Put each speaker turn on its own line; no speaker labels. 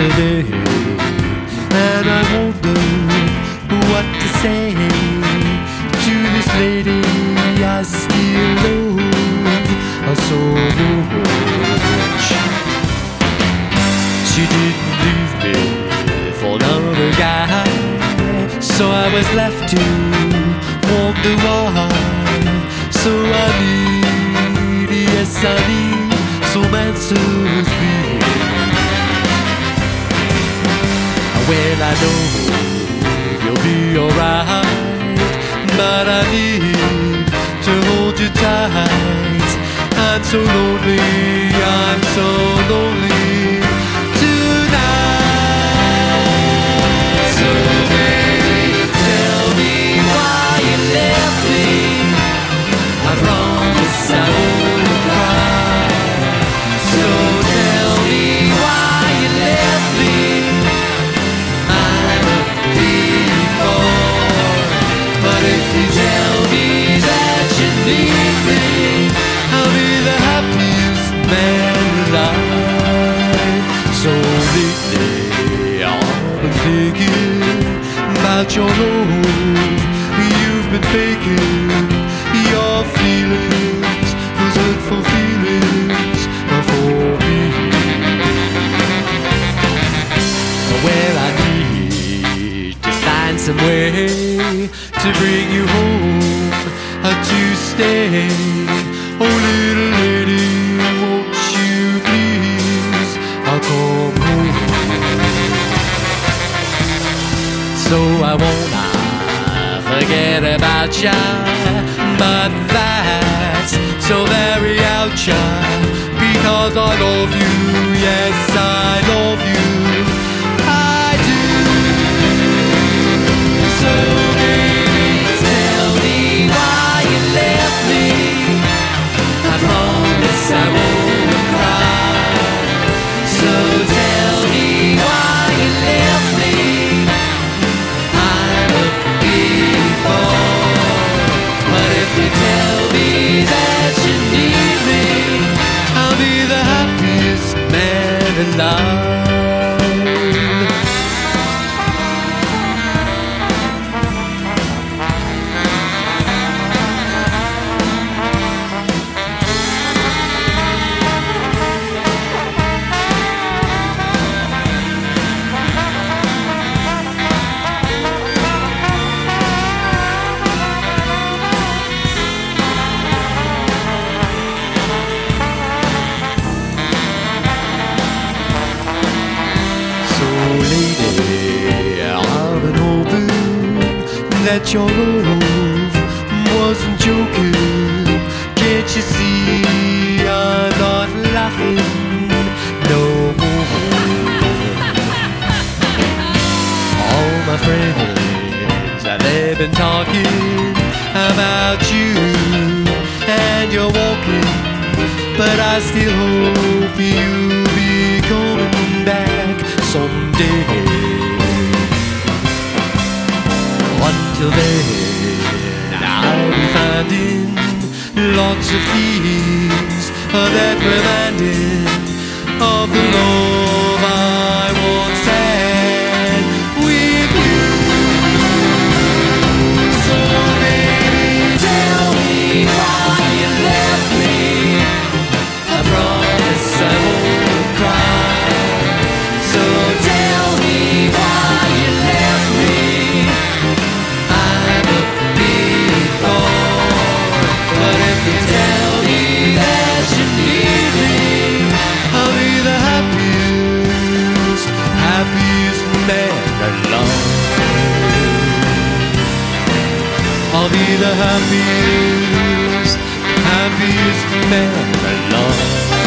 yesterday, and I wonder what to say to this lady I still love I so much. She didn't leave me for another guy, so I was left to hold the wall. So I need, yes I need some answers. Well, I know you'll be alright, but I need to hold you tight. I'm so lonely, I'm so lonely about your love. You've been faking your feelings, those hurtful feelings for me. Well, I need to find some way to bring you home to stay. Oh, little forget about ya, but that's so very out ya. Because I love you, yes, man alive. That your love wasn't joking. Can't you see I'm not laughing no more? All my friends, they've been talking about you and your walking, but I still hope you'll be coming back someday. Until then, I'll be finding lots of things that reminding of the love I'll be the happiest, happiest man alive.